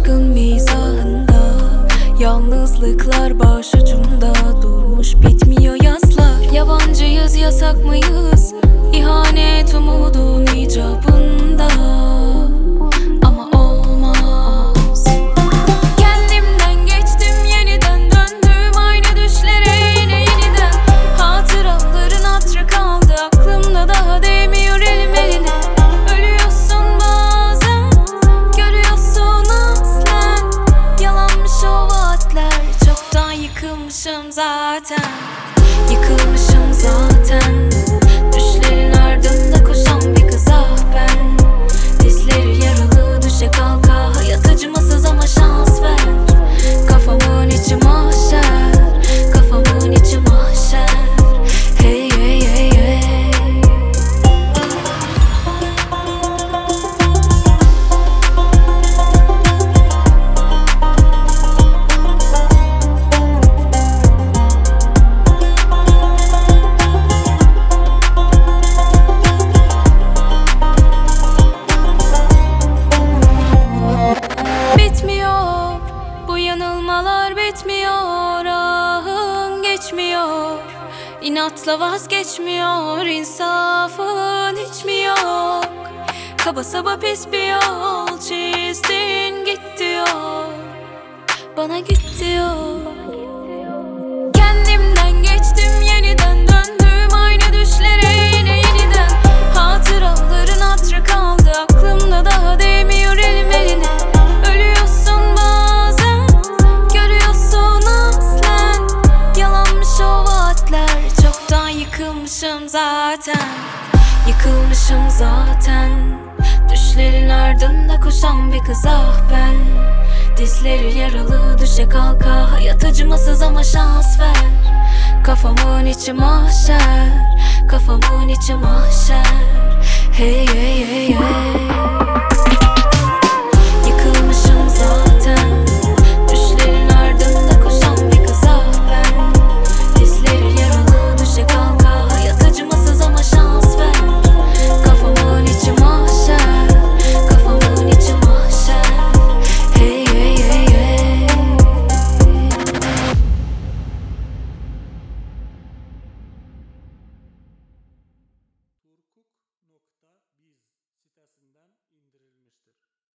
aşkın mizahında Yalnızlıklar başucumda durmuş bitmiyor yaslar Yabancıyız yasak mıyız? Yıkılmışım bitmiyor ahın geçmiyor. İnatla vazgeçmiyor insafın hiç mi yok. Kaba saba pis bir yol çizdin git diyor. Bana git diyor yıkılmışım zaten. Yıkılmışım zaten. Düşlerin ardında koşan bir kız ah ben. Dizleri yaralı düşe kalka. Hayat acımasız ama şans ver. Kafamın içi mahşer. Kafamın içi mahşer. Hey hey hey